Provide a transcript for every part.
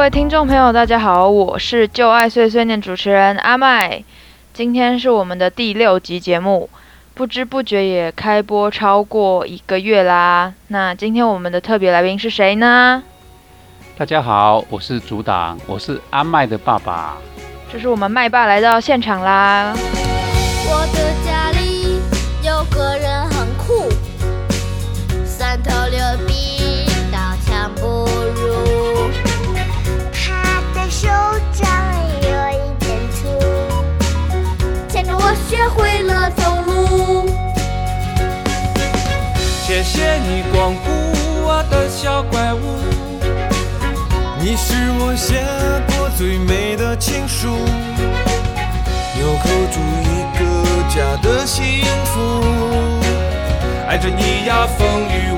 位听众朋友，大家好，我是旧爱碎碎念主持人阿麦。今天是我们的第六集节目，不知不觉也开播超过一个月啦。那今天我们的特别来宾是谁呢？大家好，我是组长，我是阿麦的爸爸。这是我们麦爸来到现场啦。学会了走路。谢谢你光顾我的小怪物，你是我写过最美的情书，纽扣住一个家的幸福，爱着你呀风雨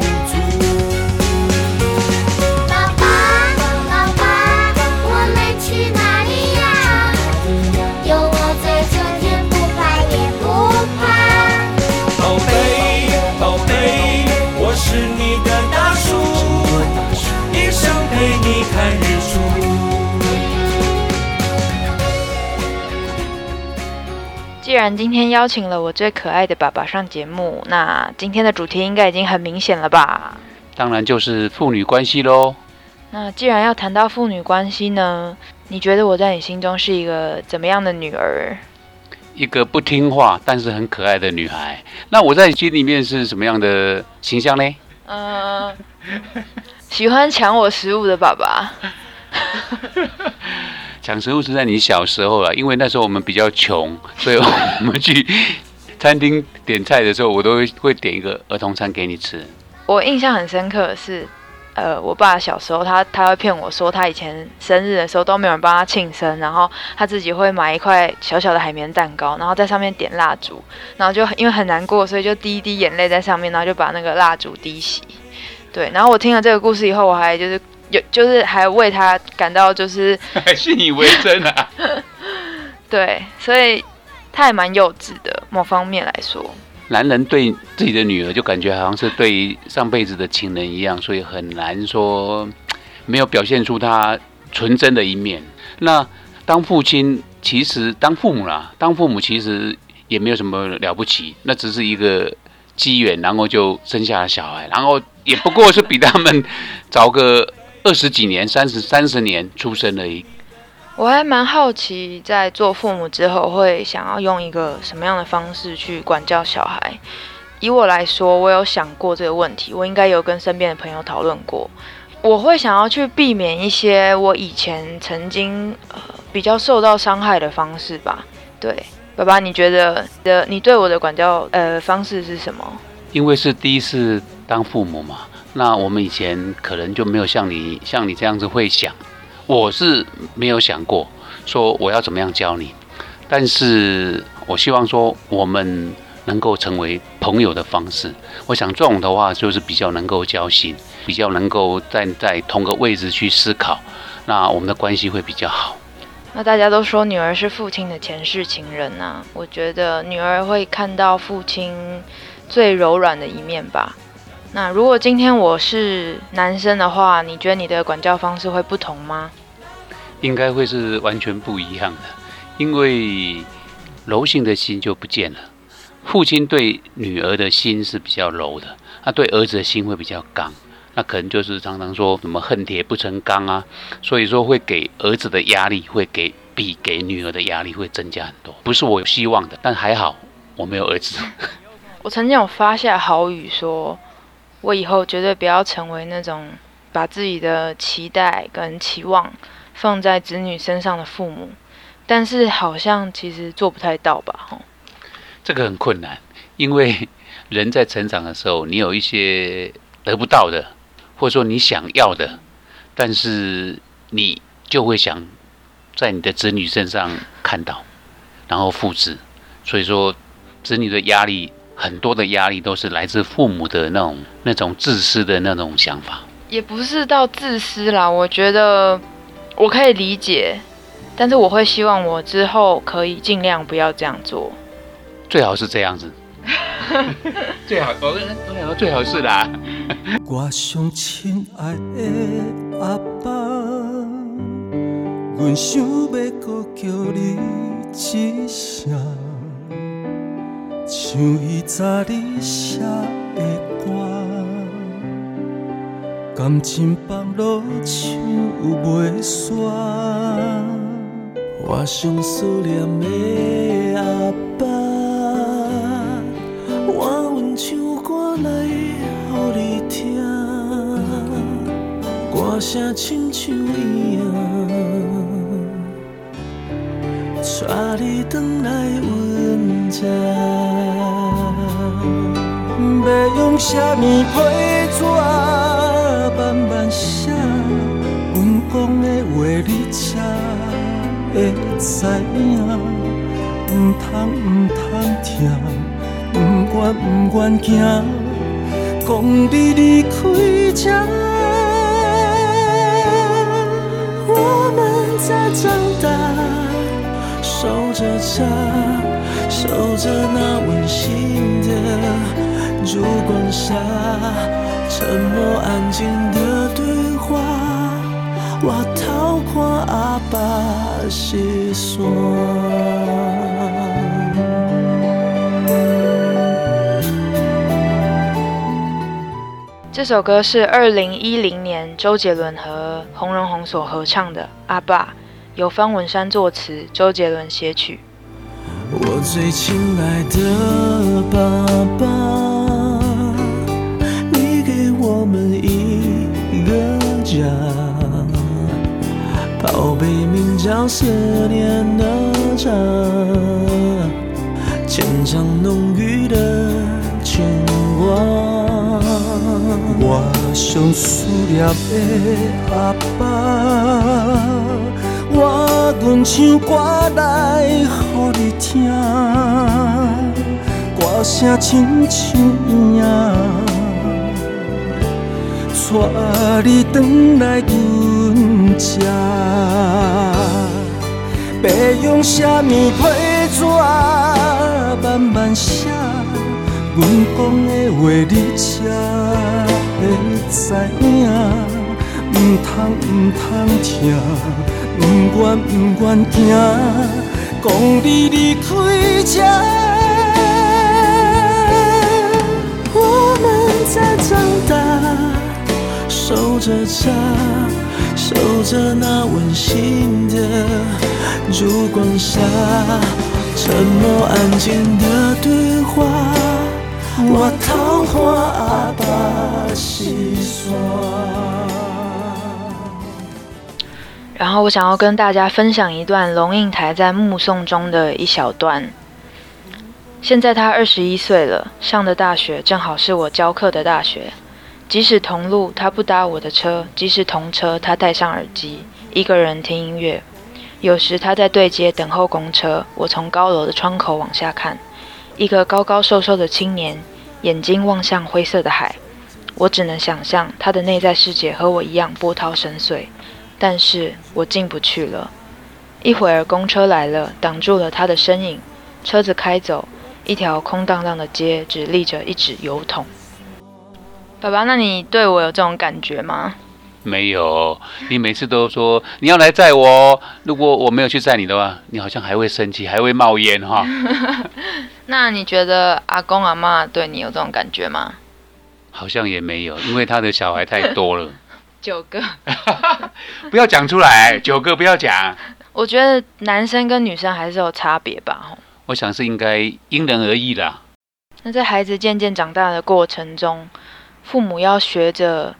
既然今天邀请了我最可爱的爸爸上节目，那今天的主题应该已经很明显了吧？当然就是父女关系喽。那既然要谈到父女关系呢，你觉得我在你心中是一个怎么样的女儿？一个不听话但是很可爱的女孩，那我在你心里面是什么样的形象呢？嗯、喜欢抢我食物的爸爸。讲食物是在你小时候啊，因为那时候我们比较穷，所以我们去餐厅点菜的时候，我都会会点一个儿童餐给你吃。我印象很深刻的是，呃，我爸小时候他他会骗我说，他以前生日的时候都没有人帮他庆生，然后他自己会买一块小小的海绵蛋糕，然后在上面点蜡烛，然后就因为很难过，所以就滴一滴眼泪在上面，然后就把那个蜡烛滴熄。对，然后我听了这个故事以后，我还就是有就是还为他感到就是 还信以为真啊！对，所以他也蛮幼稚的，某方面来说。男人对自己的女儿就感觉好像是对上辈子的情人一样，所以很难说没有表现出他纯真的一面。那当父亲，其实当父母啦，当父母其实也没有什么了不起，那只是一个机缘，然后就生下了小孩，然后也不过是比他们 早个二十几年、三十三十年出生而已。我还蛮好奇，在做父母之后，会想要用一个什么样的方式去管教小孩。以我来说，我有想过这个问题，我应该有跟身边的朋友讨论过。我会想要去避免一些我以前曾经呃比较受到伤害的方式吧。对，爸爸，你觉得的你对我的管教呃方式是什么？因为是第一次当父母嘛，那我们以前可能就没有像你像你这样子会想，我是没有想过说我要怎么样教你，但是我希望说我们能够成为朋友的方式，我想这种的话就是比较能够交心，比较能够站在同个位置去思考，那我们的关系会比较好。那大家都说女儿是父亲的前世情人呐、我觉得女儿会看到父亲最柔软的一面吧。那如果今天我是男生的话，你觉得你的管教方式会不同吗？应该会是完全不一样的，因为柔性的心就不见了。父亲对女儿的心是比较柔的，他对儿子的心会比较刚。那可能就是常常说什么恨铁不成钢啊，所以说会给儿子的压力会给比给女儿的压力会增加很多，不是我希望的，但还好我没有儿子。我曾经有发下豪语说，我以后绝对不要成为那种把自己的期待跟期望放在子女身上的父母，但是好像其实做不太到吧？吼，这个很困难，因为人在成长的时候，你有一些得不到的，或者说你想要的，但是你就会想在你的子女身上看到，然后复制。所以说，子女的压力很多的压力都是来自父母的那种那种自私的那种想法。也不是到自私啦，我觉得我可以理解，但是我会希望我之后可以尽量不要这样做。最好是这样子。最好，我我想说最好是啦。我上亲爱的阿爸，阮想要搁叫你一声，像伊早你写的歌，感情放落唱袂煞。我上思念的阿爸，我愿唱歌来予你听，歌声亲像伊带你回来阮这，要用什么批纸慢慢写？阮讲的话你才会知影，唔通唔通听，唔愿唔愿行，讲你离开这。我们在长大。守着家，守着那温馨的烛光下，沉默安静的对话，我偷看阿爸细说。这首歌是二零一零年周杰伦和洪荣宏所合唱的《阿爸》。由方文山作词，周杰伦写曲。我最亲爱的爸爸，思念的家，牵肠浓郁的牵挂。我想思念的阿爸。我愿唱歌来互你听，歌声亲像影，带你回来阮这。要用什么批纸慢慢写？阮讲的话你才会知影，唔通唔通听。不愿不愿行，讲你离开这。我们在长大，守着家，守着那温馨的烛光下，沉默安静的对话，我桃花阿爸细说。然后我想要跟大家分享一段龙应台在目送中的一小段。现在他二十一岁了，上的大学正好是我教课的大学。即使同路，他不搭我的车；即使同车，他戴上耳机，一个人听音乐。有时他在对街等候公车，我从高楼的窗口往下看，一个高高瘦瘦的青年，眼睛望向灰色的海。我只能想象他的内在世界和我一样波涛深邃。但是我进不去了。一会儿公车来了，挡住了他的身影。车子开走，一条空荡荡的街只立着一纸油桶。爸爸，那你对我有这种感觉吗？没有，你每次都说你要来载我，如果我没有去载你的话，你好像还会生气，还会冒烟哈。那你觉得阿公阿妈对你有这种感觉吗？好像也没有，因为他的小孩太多了。九个，不要讲出来。九个不要讲。我觉得男生跟女生还是有差别吧。我想是应该因人而异啦。那在孩子渐渐长大的过程中，父母要学着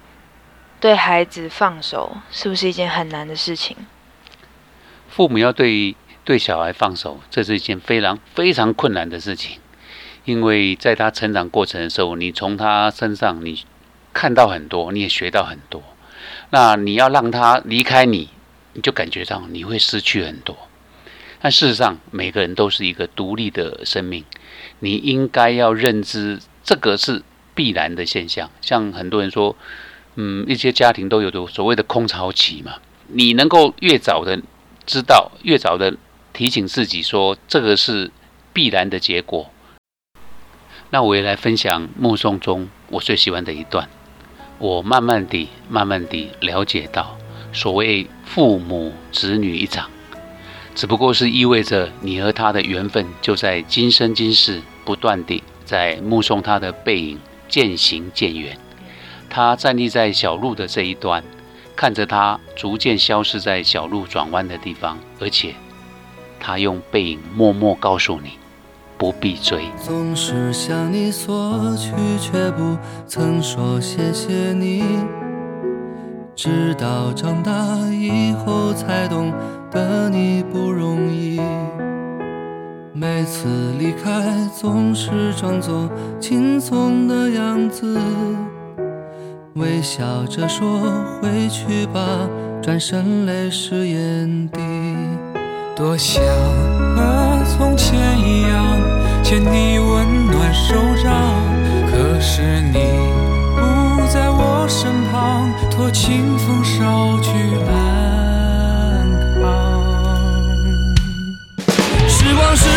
对孩子放手，是不是一件很难的事情？父母要对对小孩放手，这是一件非常非常困难的事情，因为在他成长过程的时候，你从他身上你看到很多，你也学到很多。那你要让他离开你，你就感觉到你会失去很多。但事实上，每个人都是一个独立的生命，你应该要认知这个是必然的现象。像很多人说，嗯，一些家庭都有的所谓的空巢期嘛，你能够越早的知道，越早的提醒自己说这个是必然的结果。那我也来分享《目送》中我最喜欢的一段。我慢慢地、慢慢地了解到，所谓父母子女一场，只不过是意味着你和他的缘分就在今生今世不断地在目送他的背影渐行渐远。他站立在小路的这一端，看着他逐渐消失在小路转弯的地方，而且他用背影默默告诉你，不必追。总是向你索取，却不曾说谢谢你。直到长大以后，才懂得你不容易。每次离开，总是装作轻松的样子。微笑着说回去吧，转身泪湿眼底。多想和从前一样牵你温暖手掌，可是你不在我身旁，托清风捎去安康。时光，时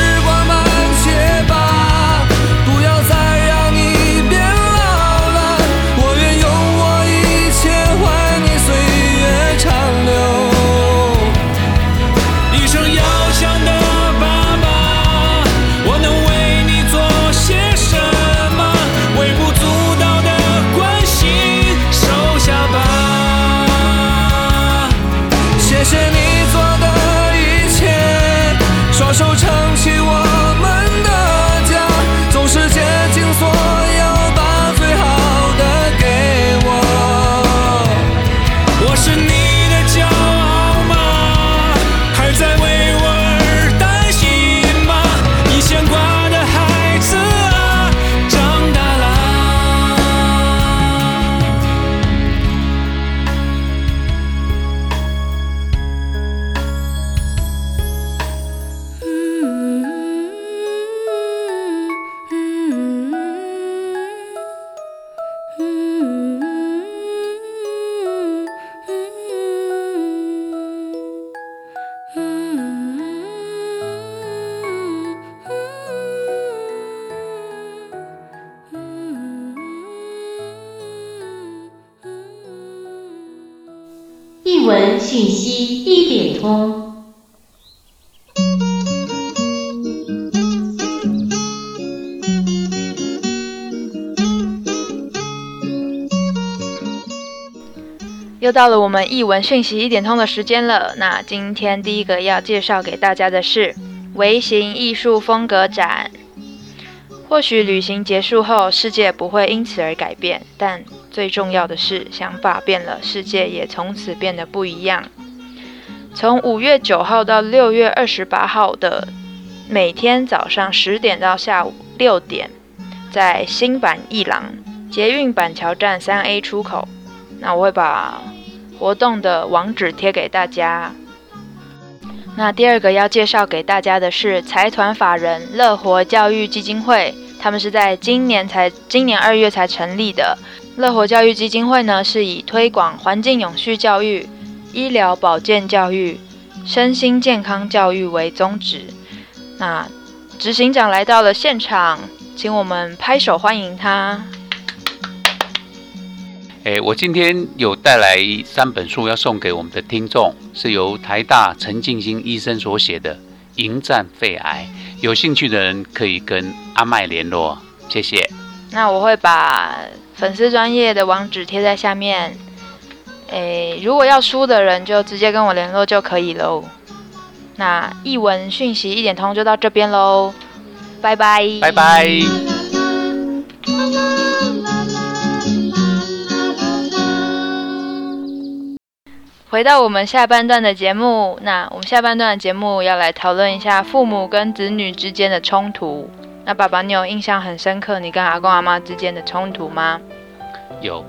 又到了我们译文讯息一点通的时间了。那今天第一个要介绍给大家的是微型艺术风格展。或许旅行结束后，世界不会因此而改变，但最重要的是，想法变了，世界也从此变得不一样。从五月九号到六月二十八号的每天早上十点到下午六点，在新版一廊捷运板桥站三 A 出口。那我会把活动的网址贴给大家。那第二个要介绍给大家的是财团法人乐活教育基金会，他们是在今年才今年二月才成立的。乐活教育基金会呢，是以推广环境永续教育、医疗保健教育、身心健康教育为宗旨。那执行长来到了现场，请我们拍手欢迎他。诶，我今天有带来三本书要送给我们的听众，是由台大陈静心医生所写的《迎战肺癌》，有兴趣的人可以跟阿麦联络，谢谢。那我会把粉丝专业的网址贴在下面。诶，如果要书的人就直接跟我联络就可以喽。那译文讯息一点通就到这边喽，拜拜，拜拜。回到我们下半段的节目，那我们下半段的节目要来讨论一下父母跟子女之间的冲突。那爸爸，你有印象很深刻你跟阿公阿妈之间的冲突吗？有，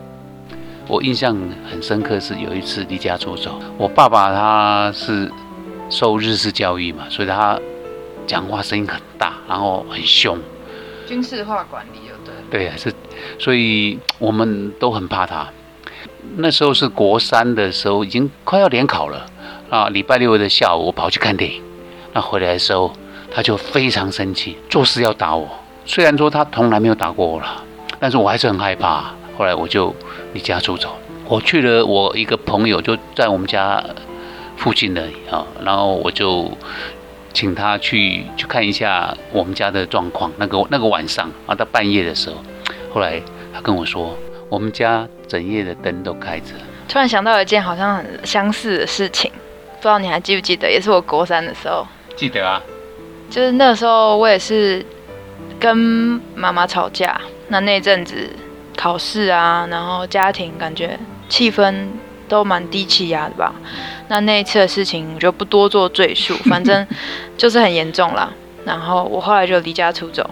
我印象很深刻是有一次离家出走，我爸爸他是受日式教育嘛，所以他讲话声音很大，然后很凶。军事化管理有对。对，是，所以我们都很怕他。那时候是国三的时候，已经快要联考了啊。礼拜六的下午，我跑去看电影，那回来的时候，他就非常生气，做事要打我。虽然说他从来没有打过我了，但是我还是很害怕。后来我就离家出走。我去了我一个朋友就在我们家附近而已啊，然后我就请他去去看一下我们家的状况。那个那个晚上啊，到半夜的时候，后来他跟我说，我们家整夜的灯都开着。突然想到一件好像很相似的事情，不知道你还记不记得？也是我国三的时候，记得啊，就是那时候我也是跟妈妈吵架，那那阵子考试啊，然后家庭感觉气氛都蛮低气压的吧。那那一次的事情我就不多做赘述，反正就是很严重啦。然后我后来就离家出走，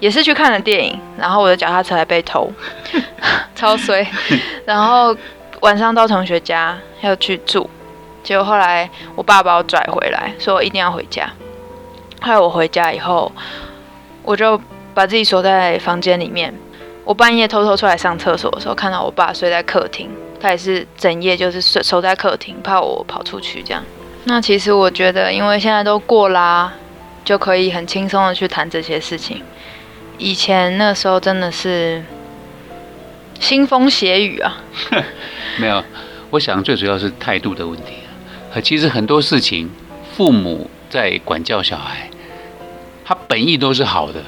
也是去看了电影，然后我的脚踏车还被偷，超衰。然后晚上到同学家要去住，结果后来我爸把我拽回来，说我一定要回家。后来我回家以后，我就把自己锁在房间里面。我半夜偷偷出来上厕所的时候，看到我爸睡在客厅，他也是整夜就是睡守在客厅，怕我跑出去这样。那其实我觉得，因为现在都过啦，就可以很轻松的去谈这些事情。以前那时候真的是腥风血雨啊。没有，我想最主要是态度的问题啊。其实很多事情，父母在管教小孩，他本意都是好的，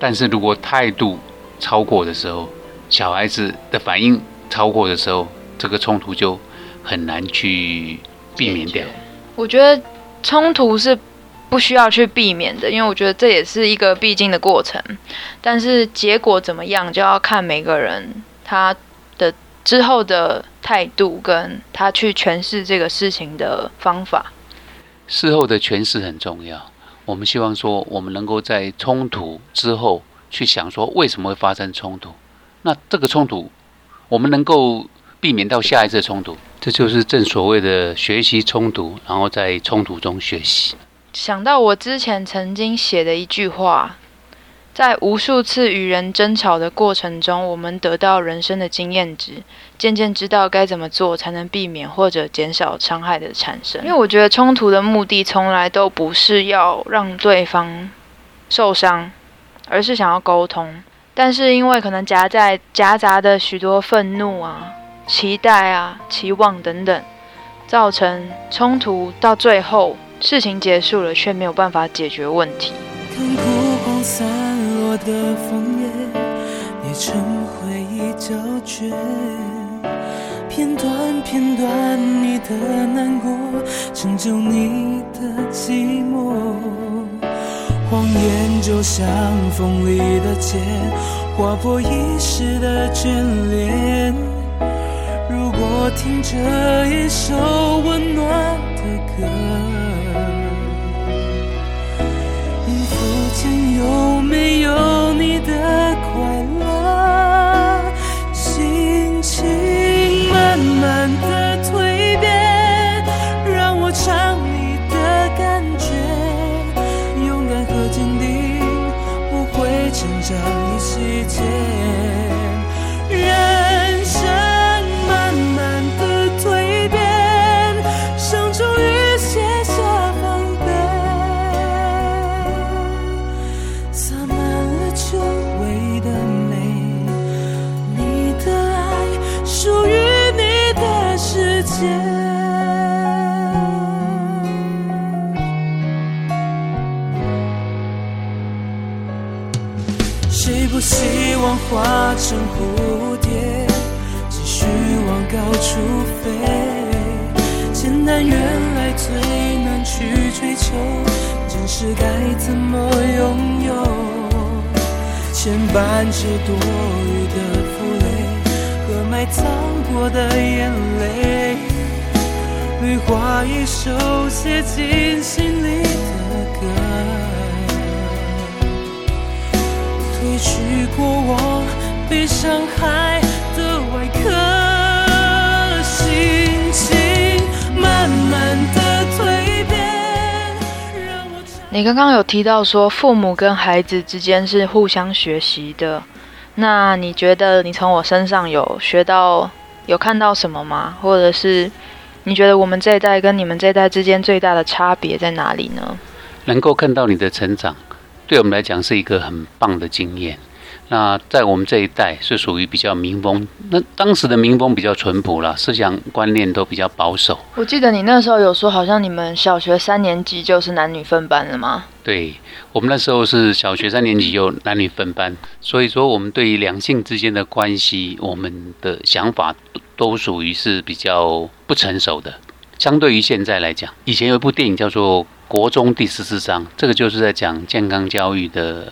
但是如果态度超过的时候，小孩子的反应超过的时候，这个冲突就很难去避免掉。我觉得冲突是不需要去避免的，因为我觉得这也是一个必经的过程。但是结果怎么样，就要看每个人他的之后的态度，跟他去诠释这个事情的方法。事后的诠释很重要。我们希望说，我们能够在冲突之后去想说，为什么会发生冲突？那这个冲突，我们能够避免到下一次冲突，这就是正所谓的学习冲突，然后在冲突中学习。想到我之前曾经写的一句话，在无数次与人争吵的过程中，我们得到人生的经验值，渐渐知道该怎么做才能避免或者减少伤害的产生。因为我觉得冲突的目的从来都不是要让对方受伤，而是想要沟通。但是因为可能夹在夹杂的许多愤怒啊、期待啊、期望等等，造成冲突到最后。事情结束了，却没有办法解决问题。看枯黄散落的枫叶，捏成回忆胶卷，片段片段你的难过，成就你的寂寞。谎言就像锋利的剑，划破一世的眷恋。如果听着一首温暖的歌。有没有你的化成蝴蝶，继续往高处飞？简单原来最难去追求，真实该怎么拥有？牵绊着多余的负累和埋藏过的眼泪，绿化一首写进心里的过往被伤害的外壳，心情慢慢的蜕变，你刚刚有提到说，父母跟孩子之间是互相学习的。那你觉得你从我身上有学到、有看到什么吗？或者是你觉得我们这一代跟你们这一代之间最大的差别在哪里呢？能够看到你的成长，对我们来讲是一个很棒的经验。那在我们这一代是属于比较民风，那当时的民风比较淳朴啦，思想观念都比较保守。我记得你那时候有说，好像你们小学三年级就是男女分班了吗？对我们那时候是小学三年级就男女分班，所以说我们对于两性之间的关系，我们的想法都属于是比较不成熟的。相对于现在来讲，以前有一部电影叫做《国中第十四章》，这个就是在讲健康教育的。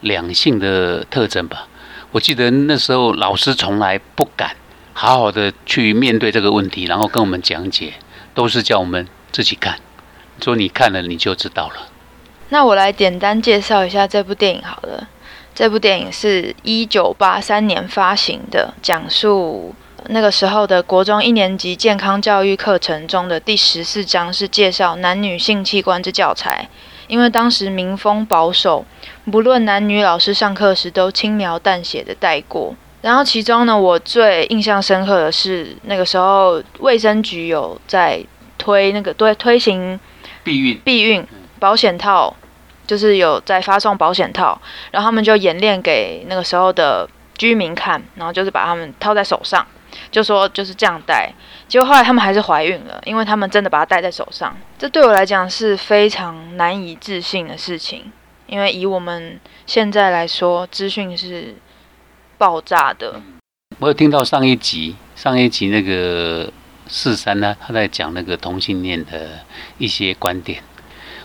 两性的特征吧，我记得那时候老师从来不敢好好的去面对这个问题，然后跟我们讲解，都是叫我们自己看，说你看了你就知道了。那我来简单介绍一下这部电影好了。这部电影是一九八三年发行的，讲述那个时候的国中一年级健康教育课程中的第十四章是介绍男女性器官之教材。因为当时民风保守，不论男女老师上课时都轻描淡写的带过。然后其中呢，我最印象深刻的是那个时候卫生局有在推那个对推行避孕避孕保险套，就是有在发送保险套，然后他们就演练给那个时候的居民看，然后就是把他们套在手上。就说就是这样戴，结果后来他们还是怀孕了，因为他们真的把它戴在手上。这对我来讲是非常难以置信的事情，因为以我们现在来说，资讯是爆炸的。我有听到上一集，上一集那个四三呢，他在讲那个同性恋的一些观点。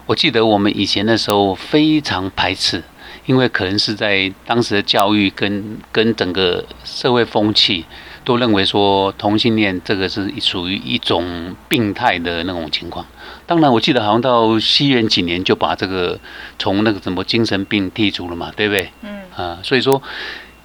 我记得我们以前的时候非常排斥，因为可能是在当时的教育跟跟整个社会风气。都认为说同性恋这个是属于一种病态的那种情况。当然，我记得好像到西元几年就把这个从那个什么精神病剔除了嘛，对不对？嗯。啊，所以说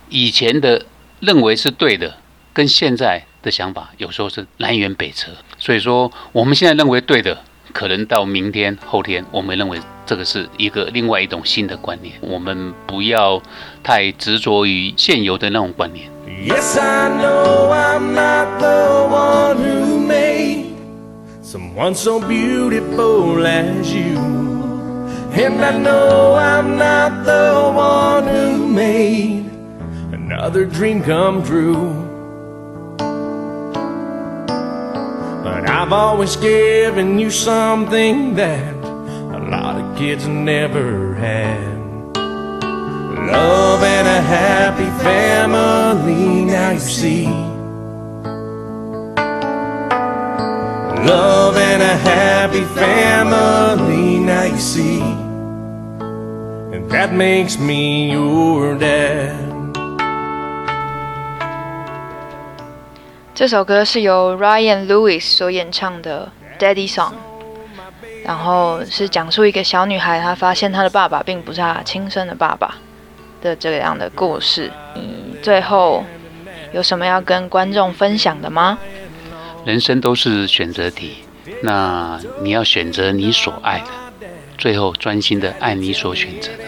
以前的认为是对的，跟现在的想法有时候是南辕北辙。所以说我们现在认为对的，可能到明天、后天，我们认为这个是一个另外一种新的观念。我们不要太执着于现有的那种观念。Yes, I know I'm not the one who made someone so beautiful as you. And I know I'm not the one who made another dream come true. But I've always given you something that a lot of kids never had. Love and a happy family, now you see. Love and a happy family, now you see. And that makes me your dad. 这首歌是由 Ryan Lewis 所演唱的《Daddy Song》，然后是讲述一个小女孩，她发现她的爸爸并不是她亲生的爸爸。 的这样的故事，你最后有什么要跟观众分享的吗？人生都是选择题，那你要选择你所爱的，最后专心的爱你所选择的。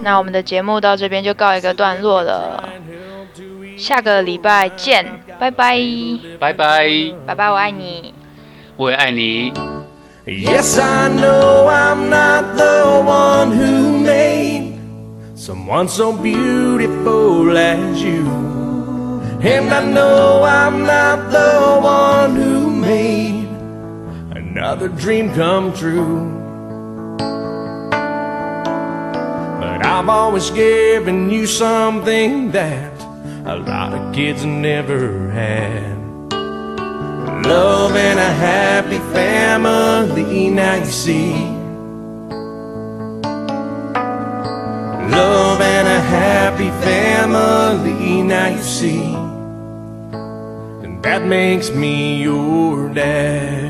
那我们的节目到这边就告一个段落了，下个礼拜见，拜拜，拜拜，拜拜，我爱你，我也爱你。Yes, I know I'm not the one who made. Someone so beautiful as you. And I know I'm not the one who made another dream come true. But I've always given you something that a lot of kids never had. Love and a happy family, now you see. Love and a happy family, now you see. And that makes me your dad.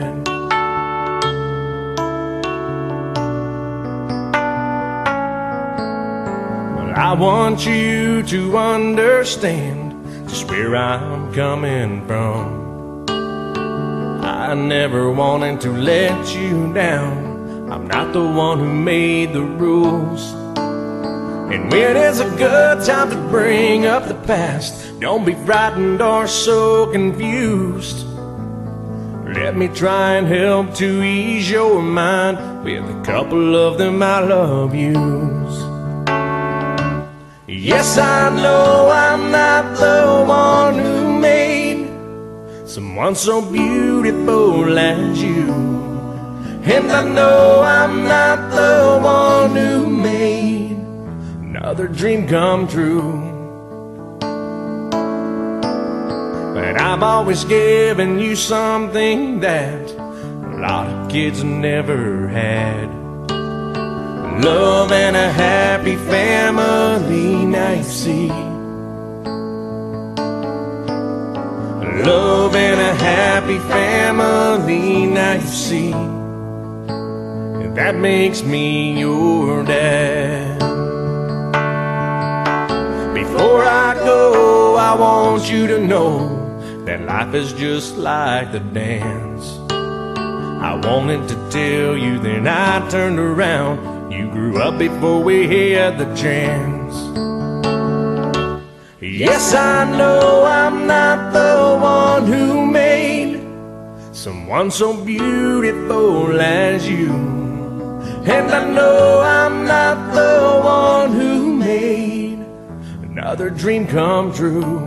I want you to understand just where I'm coming from. I never wanted to let you down. I'm not the one who made the rules. And when it's a good time to bring up the past, don't be frightened or so confused. Let me try and help to ease your mind with a couple of them I love yous. Yes, I know I'm not the one who made someone so beautiful as you. And I know I'm not the one who made another dream come true. But I've always given you something that a lot of kids never had. Love and a happy family, now you see. Love and a happy family, now you see. That makes me your dad. Before I go, I want you to know that life is just like the dance. I wanted to tell you, then I turned around. You grew up before we had the chance. Yes, I know I'm not the one who made someone so beautiful as you. And I know I'm not the one who another dream come true.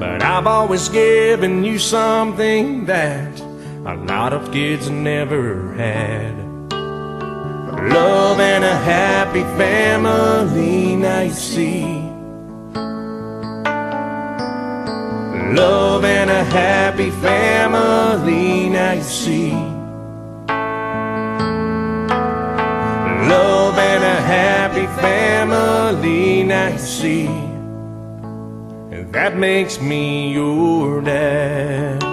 But I've always given you something that a lot of kids never had. Love and a happy family, now you see. Love and a happy family, now you see. You see. And that makes me your dad.